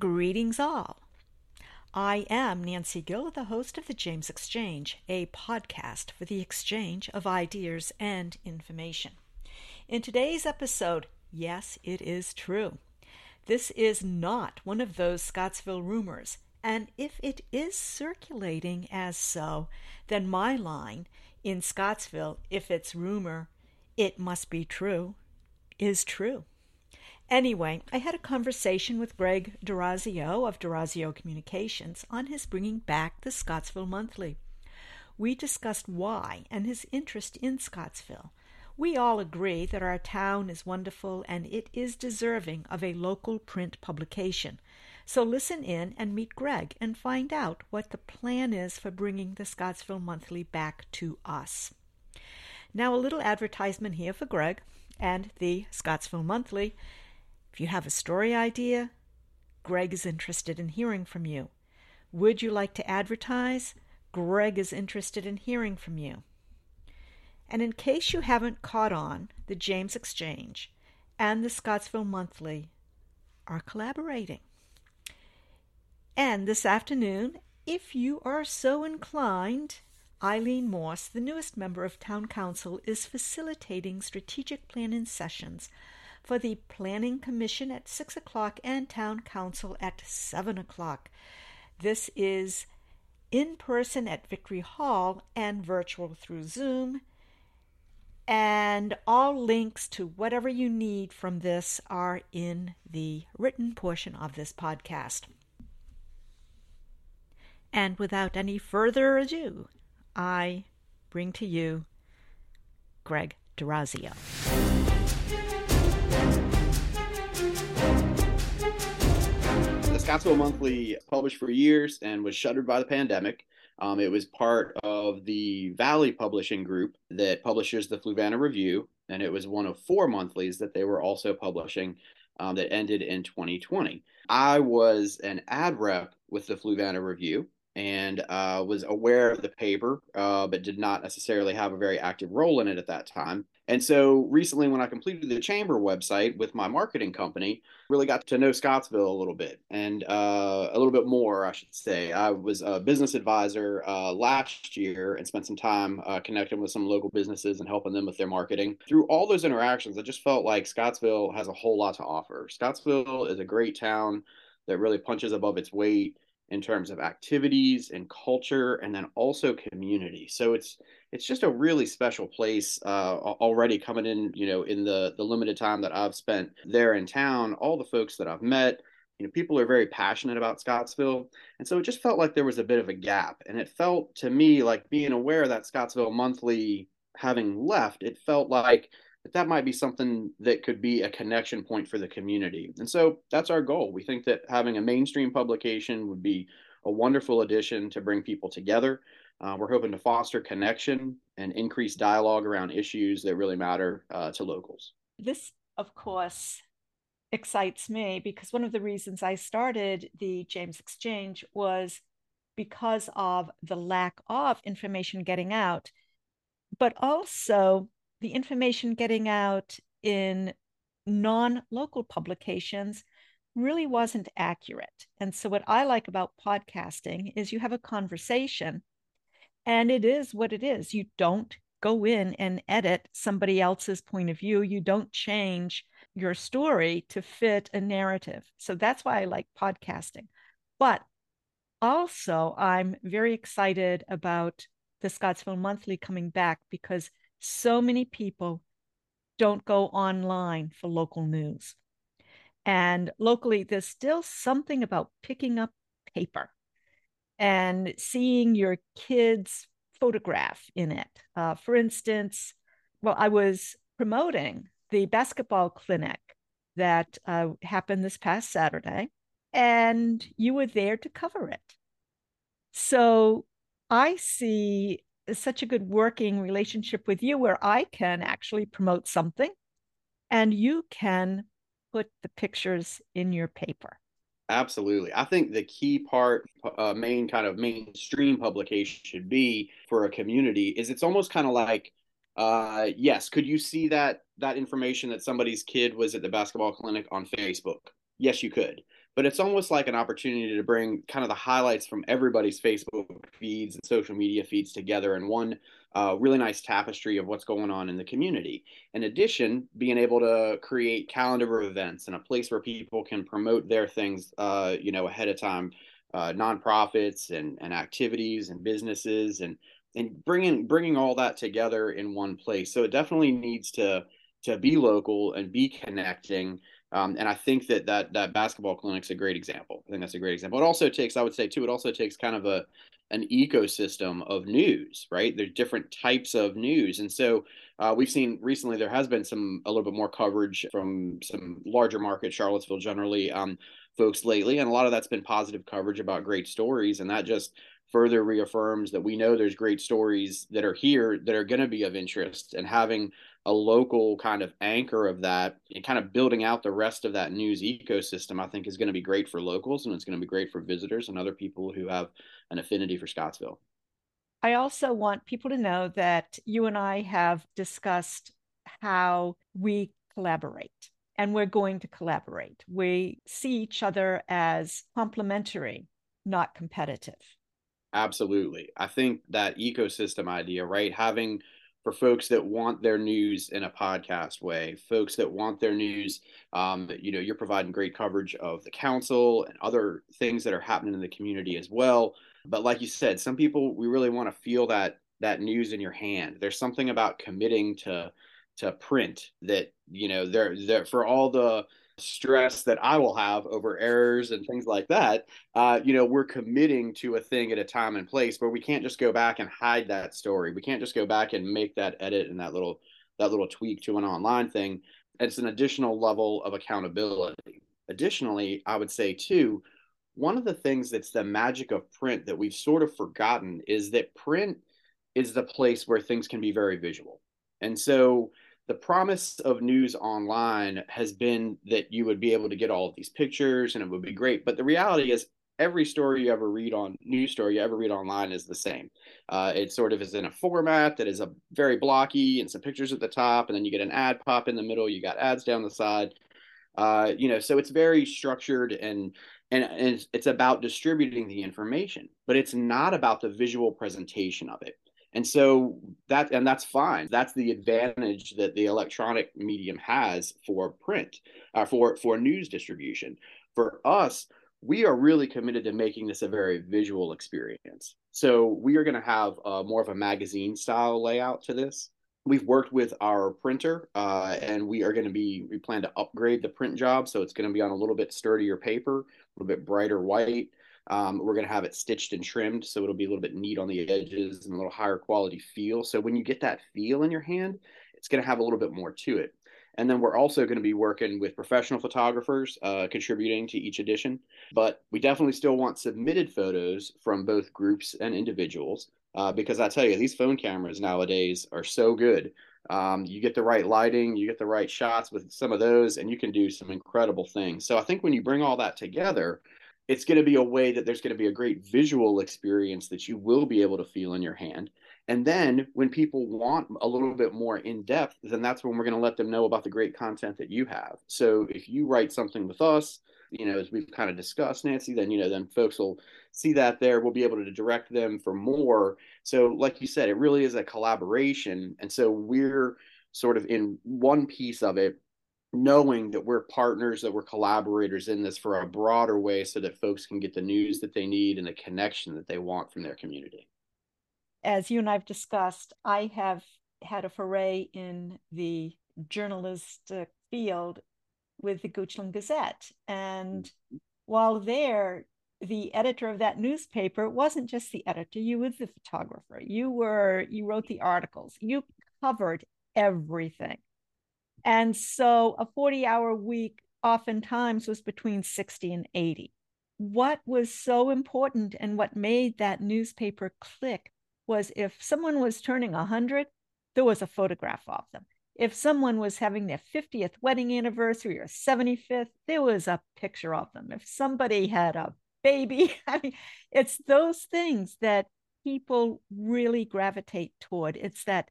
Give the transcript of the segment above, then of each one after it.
Greetings, all. I am Nancy Gill, the host of the James Exchange, a podcast for the exchange of ideas and information. In today's episode, yes, it is true. This is not one of those Scottsville rumors, and if it is circulating as so, then my line in Scottsville, if it's rumor, it must be true, is true. Anyway, I had a conversation with Greg Dorazio of Dorazio Communications on his bringing back the Scottsville Monthly. We discussed why and his interest in Scottsville. We all agree that our town is wonderful and it is deserving of a local print publication. So listen in and meet Greg and find out what the plan is for bringing the Scottsville Monthly back to us. Now, a little advertisement here for Greg and the Scottsville Monthly. If you have a story idea, Greg is interested in hearing from you. Would you like to advertise? Greg is interested in hearing from you. And in case you haven't caught on, the James Exchange and the Scottsville Monthly are collaborating. And this afternoon, if you are so inclined, Eileen Morse, the newest member of Town Council, is facilitating strategic planning sessions for the Planning Commission at 6 o'clock and Town Council at 7 o'clock. This is in person at Victory Hall and virtual through Zoom. And all links to whatever you need from this are in the written portion of this podcast. And without any further ado, I bring to you Greg Dorazio. Scottsville Monthly published for years and was shuttered by the pandemic. Um, it was part of the Valley Publishing Group that publishes the Fluvanna Review, and it was one of four monthlies that they were also publishing um, that ended in 2020. I was an ad rep with the Fluvanna Review and uh, was aware of the paper, uh, but did not necessarily have a very active role in it at that time. And so recently, when I completed the chamber website with my marketing company, really got to know Scottsville a little bit and uh, a little bit more, I should say. I was a business advisor uh, last year and spent some time uh, connecting with some local businesses and helping them with their marketing. Through all those interactions, I just felt like Scottsville has a whole lot to offer. Scottsville is a great town that really punches above its weight in terms of activities and culture and then also community. So it's it's just a really special place uh, already coming in you know in the the limited time that i've spent there in town. All the folks that i've met you know people are very passionate about scottsville. And so it just felt like there was a bit of a gap. And it felt to me like being aware that scottsville monthly having left it felt like that might be something that could be a connection point for the community. And so that's our goal. We think that having a mainstream publication would be a wonderful addition to bring people together. Uh, we're hoping to foster connection and increase dialogue around issues that really matter uh, to locals. This, of course, excites me because one of the reasons I started the James Exchange was because of the lack of information getting out, but also the information getting out in non local publications really wasn't accurate. And so, what I like about podcasting is you have a conversation, and it is what it is. You don't go in and edit somebody else's point of view, you don't change your story to fit a narrative. So, that's why I like podcasting. But also, I'm very excited about the Scottsville Monthly coming back because so many people don't go online for local news. And locally, there's still something about picking up paper and seeing your kid's photograph in it. Uh, for instance, well, I was promoting the basketball clinic that uh, happened this past Saturday, and you were there to cover it. So I see such a good working relationship with you where I can actually promote something and you can put the pictures in your paper. Absolutely. I think the key part, uh, main kind of mainstream publication should be for a community is it's almost kind of like, uh, yes, could you see that that information that somebody's kid was at the basketball clinic on Facebook? Yes, you could. But it's almost like an opportunity to bring kind of the highlights from everybody's Facebook feeds and social media feeds together in one uh, really nice tapestry of what's going on in the community. In addition, being able to create calendar of events and a place where people can promote their things, uh, you know, ahead of time, uh, nonprofits and, and activities and businesses and and bringing bringing all that together in one place. So it definitely needs to to be local and be connecting. Um, and I think that that that basketball clinic's a great example. I think that's a great example. It also takes, I would say too, it also takes kind of a an ecosystem of news, right? There's different types of news, and so uh, we've seen recently there has been some a little bit more coverage from some larger markets, Charlottesville generally, um, folks lately, and a lot of that's been positive coverage about great stories, and that just further reaffirms that we know there's great stories that are here that are going to be of interest and having a local kind of anchor of that and kind of building out the rest of that news ecosystem i think is going to be great for locals and it's going to be great for visitors and other people who have an affinity for scottsville i also want people to know that you and i have discussed how we collaborate and we're going to collaborate we see each other as complementary not competitive Absolutely. I think that ecosystem idea, right? Having for folks that want their news in a podcast way, folks that want their news, um, you know, you're providing great coverage of the council and other things that are happening in the community as well. But like you said, some people we really want to feel that that news in your hand. There's something about committing to to print that you know there there for all the stress that I will have over errors and things like that, uh, you know, we're committing to a thing at a time and place but we can't just go back and hide that story. We can't just go back and make that edit and that little that little tweak to an online thing. It's an additional level of accountability. Additionally, I would say too, one of the things that's the magic of print that we've sort of forgotten is that print is the place where things can be very visual. And so the promise of news online has been that you would be able to get all of these pictures and it would be great. But the reality is, every story you ever read on news story you ever read online is the same. Uh, it sort of is in a format that is a very blocky and some pictures at the top, and then you get an ad pop in the middle. You got ads down the side. Uh, you know, so it's very structured and and, and it's about distributing the information, but it's not about the visual presentation of it. And so that and that's fine. That's the advantage that the electronic medium has for print, uh, for for news distribution. For us, we are really committed to making this a very visual experience. So we are going to have uh, more of a magazine style layout to this. We've worked with our printer, uh, and we are going to be we plan to upgrade the print job, so it's going to be on a little bit sturdier paper, a little bit brighter white. Um, we're going to have it stitched and trimmed, so it'll be a little bit neat on the edges and a little higher quality feel. So when you get that feel in your hand, it's going to have a little bit more to it. And then we're also going to be working with professional photographers uh, contributing to each edition. But we definitely still want submitted photos from both groups and individuals uh, because I tell you, these phone cameras nowadays are so good. Um, you get the right lighting, you get the right shots with some of those, and you can do some incredible things. So I think when you bring all that together, it's going to be a way that there's going to be a great visual experience that you will be able to feel in your hand. And then when people want a little bit more in depth, then that's when we're going to let them know about the great content that you have. So if you write something with us, you know, as we've kind of discussed, Nancy, then, you know, then folks will see that there. We'll be able to direct them for more. So, like you said, it really is a collaboration. And so we're sort of in one piece of it knowing that we're partners, that we're collaborators in this for a broader way so that folks can get the news that they need and the connection that they want from their community. As you and I've discussed, I have had a foray in the journalistic field with the Goochland Gazette. And mm-hmm. while there, the editor of that newspaper wasn't just the editor, you were the photographer. You were, you wrote the articles, you covered everything. And so a 40 hour week oftentimes was between 60 and 80. What was so important and what made that newspaper click was if someone was turning 100, there was a photograph of them. If someone was having their 50th wedding anniversary or 75th, there was a picture of them. If somebody had a baby, I mean, it's those things that people really gravitate toward. It's that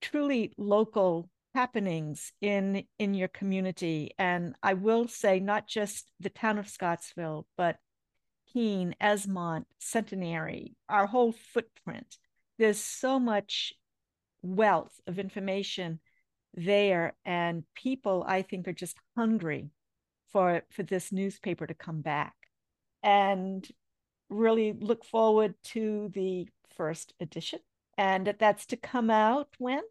truly local happenings in in your community. And i will say not just the town of scottsville but keene esmont centenary our whole footprint. There's so much wealth of information there and people i think are just hungry for for this newspaper to come back and really look forward to the first edition. And that's to come out when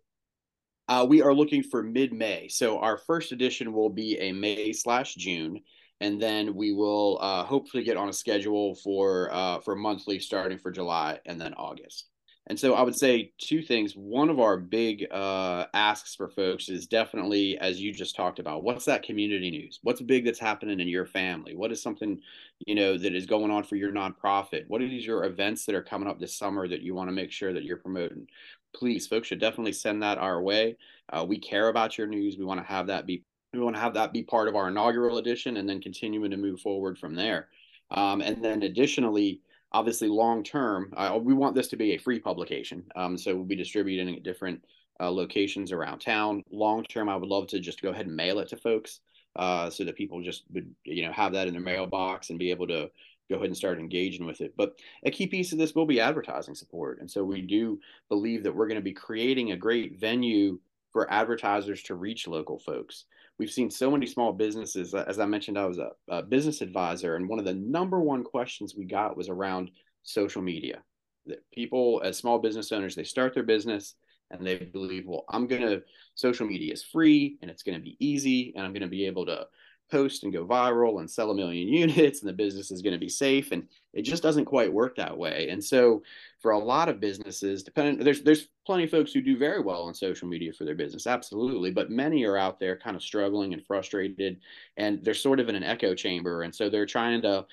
uh, we are looking for mid-May. So our first edition will be a May slash June, and then we will uh, hopefully get on a schedule for uh, for monthly starting for July and then August. And so I would say two things. One of our big uh, asks for folks is definitely, as you just talked about, what's that community news? What's big that's happening in your family? What is something, you know, that is going on for your nonprofit? What are your events that are coming up this summer that you want to make sure that you're promoting? please, folks should definitely send that our way. Uh, we care about your news. We want to have that be we want to have that be part of our inaugural edition, and then continuing to move forward from there. Um, and then additionally, obviously, long term, uh, we want this to be a free publication. Um, so we'll be distributing at different uh, locations around town. Long term, I would love to just go ahead and mail it to folks. Uh, so that people just would you know have that in their mailbox and be able to go ahead and start engaging with it. But a key piece of this will be advertising support. And so we do believe that we're going to be creating a great venue for advertisers to reach local folks. We've seen so many small businesses. As I mentioned, I was a, a business advisor, and one of the number one questions we got was around social media. That people, as small business owners, they start their business and they believe, well, I'm going to, social media is free and it's going to be easy and I'm going to be able to post and go viral and sell a million units and the business is going to be safe. And it just doesn't quite work that way. And so for a lot of businesses depending there's there's plenty of folks who do very well on social media for their business absolutely. But many are out there kind of struggling and frustrated and they're sort of in an echo chamber. And so they're trying to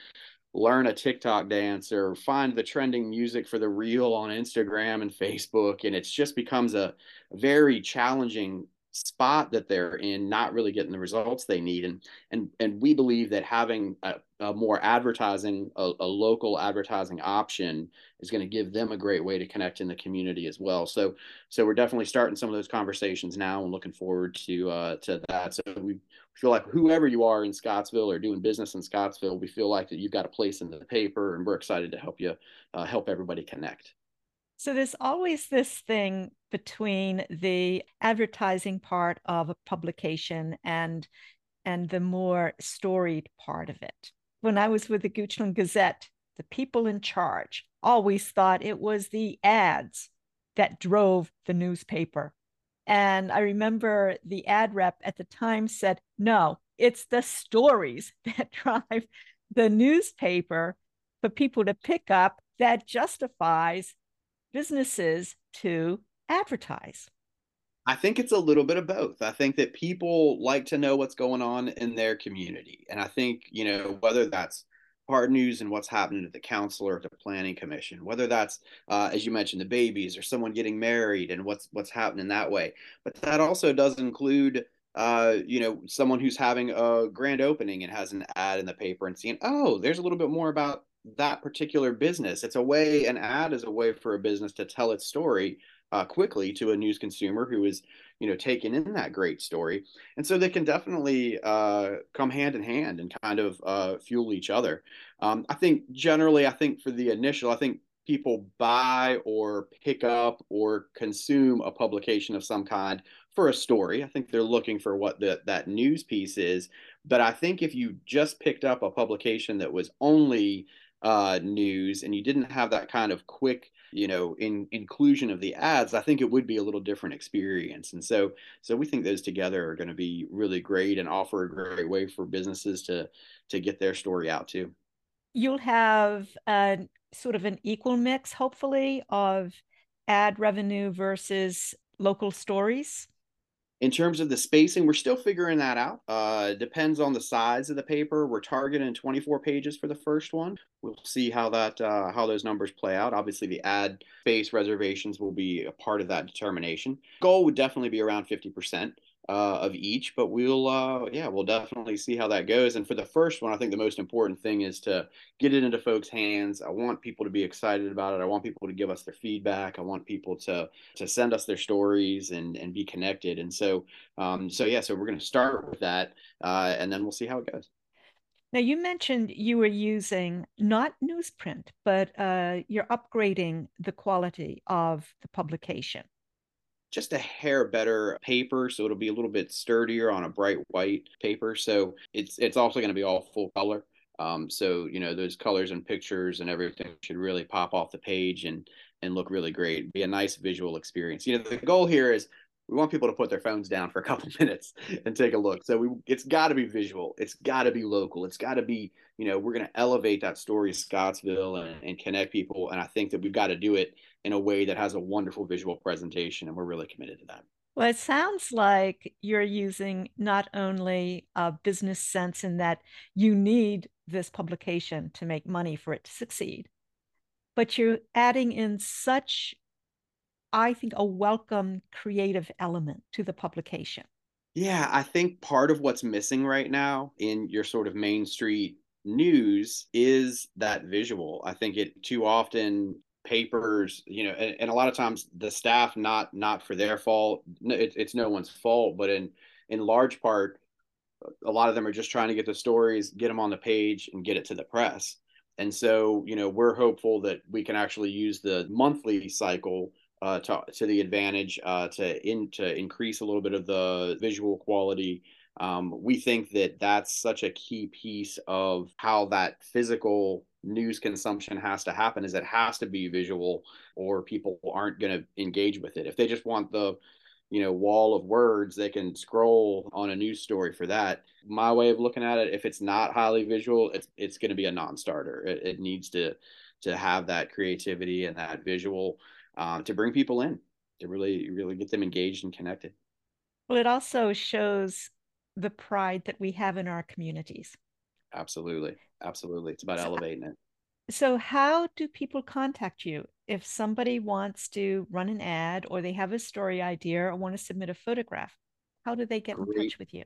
learn a TikTok dance or find the trending music for the reel on Instagram and Facebook. And it just becomes a very challenging spot that they're in not really getting the results they need. And and and we believe that having a, a more advertising a, a, local advertising option is going to give them a great way to connect in the community as well. So so we're definitely starting some of those conversations now and looking forward to uh to that. So we feel like whoever you are in Scottsville or doing business in Scottsville we feel like that you've got a place in the paper and we're excited to help you uh, help everybody connect. So there's always this thing between the advertising part of a publication and and the more storied part of it. When I was with the Goochland Gazette, the people in charge always thought it was the ads that drove the newspaper. And I remember the ad rep at the time said, no, it's the stories that drive the newspaper for people to pick up that justifies businesses to advertise? I think it's a little bit of both. I think that people like to know what's going on in their community. And I think, you know, whether that's hard news and what's happening at the council or the planning commission, whether that's, uh, as you mentioned, the babies or someone getting married and what's what's happening that way. But that also does include uh, you know, someone who's having a grand opening and has an ad in the paper and seeing, oh, there's a little bit more about that particular business. It's a way, an ad is a way for a business to tell its story uh, quickly to a news consumer who is, you know, taken in that great story. And so they can definitely uh, come hand in hand and kind of uh, fuel each other. Um, I think generally, I think for the initial, I think people buy or pick up or consume a publication of some kind for a story. I think they're looking for what the, that news piece is. But I think if you just picked up a publication that was only uh, news and you didn't have that kind of quick you know in inclusion of the ads i think it would be a little different experience. And so so we think those together are going to be really great and offer a great way for businesses to to get their story out too. You'll have a sort of an equal mix hopefully of ad revenue versus local stories in terms of the spacing, we're still figuring that out. Uh, depends on the size of the paper. We're targeting 24 pages for the first one. We'll see how that uh, how those numbers play out. Obviously, the ad space reservations will be a part of that determination. Goal would definitely be around 50%. Uh, of each, but we'll uh, yeah, we'll definitely see how that goes. And for the first one, I think the most important thing is to get it into folks' hands. I want people to be excited about it. I want people to give us their feedback. I want people to to send us their stories and and be connected. And so um, so yeah, so we're going to start with that, uh, and then we'll see how it goes. Now, you mentioned you were using not newsprint, but uh, you're upgrading the quality of the publication just a hair better paper so it'll be a little bit sturdier on a bright white paper. So it's it's also going to be all full color. Um, so you know those colors and pictures and everything should really pop off the page and and look really great. Be a nice visual experience. You know the goal here is we want people to put their phones down for a couple minutes and take a look. So we it's got to be visual. It's got to be local. It's got to be you know we're going to elevate that story of scottsville and, and connect people. And i think that we've got to do it in a way that has a wonderful visual presentation and we're really committed to that well, it sounds like you're using not only a business sense in that you need this publication to make money for it to succeed, but you're adding in such, I think, a welcome creative element to the publication. Yeah, I think part of what's missing right now in your sort of Main Street news is that visual. I think it too often papers you know and, and, a lot of times the staff not not for their fault it, it's no one's fault but in in large part a lot of them are just trying to get the stories get them on the page and get it to the press. And so you know we're hopeful that we can actually use the monthly cycle uh, to, to the advantage uh, to in to increase a little bit of the visual quality. Um, we think that that's such a key piece of how that physical news consumption has to happen is it has to be visual or people aren't going to engage with it. If they just want the you know wall of words they can scroll on a news story for that. My way of looking at it if it's not highly visual it's it's going to be a non-starter. It, it, needs to to have that creativity and that visual um, to bring people in to really really get them engaged and connected. Well it also shows the pride that we have in our communities absolutely. Absolutely. It's about so, elevating it. so how do people contact you if somebody wants to run an ad or they have a story idea or want to submit a photograph? How do they get great, in touch with you?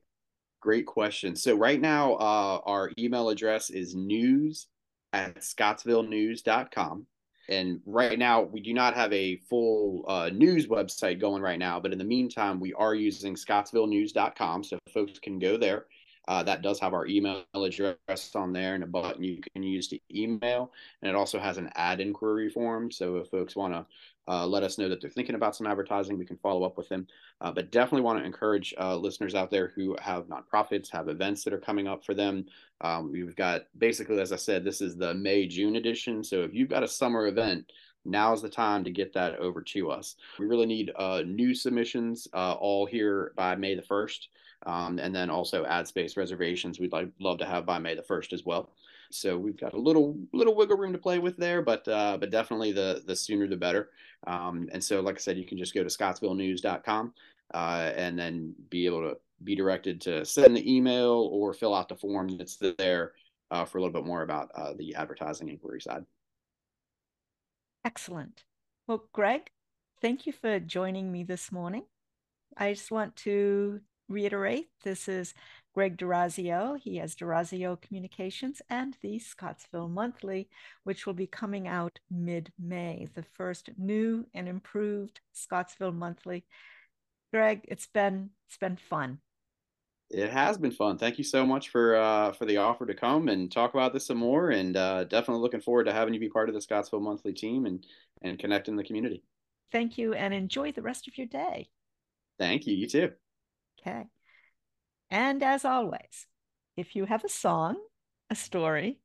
Great question. So right now uh, our email address is news at scottsvillenews.com and right now we do not have a full uh, news website going right now but in the meantime we are using scottsvillenews.com so folks can go there uh, that does have our email address on there and a button you can use to email. And it also has an ad inquiry form. So if folks want to uh, let us know that they're thinking about some advertising, we can follow up with them. Uh, but definitely want to encourage uh, listeners out there who have nonprofits, have events that are coming up for them. Um, we've got basically, as I said, this is the May June edition. So if you've got a summer event, now's the time to get that over to us. We really need uh, new submissions uh, all here by May the 1st. Um, and then also ad space reservations we'd like love to have by May the 1st as well. So we've got a little little wiggle room to play with there, but uh, but definitely the the sooner the better. Um, and so, like I said, you can just go to scottsvillenews.com uh, and then be able to be directed to send the email or fill out the form that's there uh, for a little bit more about uh, the advertising inquiry side. Excellent. Well, Greg, thank you for joining me this morning. I just want to reiterate this is Greg Dorazio. He has Dorazio Communications and the Scottsville Monthly, which will be coming out mid May, the first new and improved Scottsville Monthly. Greg, it's been it's been fun. It has been fun. Thank you so much for uh, for the offer to come and talk about this some more. And uh, definitely looking forward to having you be part of the Scottsville Monthly team and and connecting the community. Thank you, and enjoy the rest of your day. Thank you. You too. Okay. And as always, if you have a song, a story,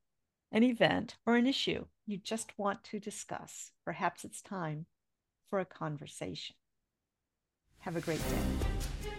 an event, or an issue you just want to discuss, perhaps it's time for a conversation. Have a great day.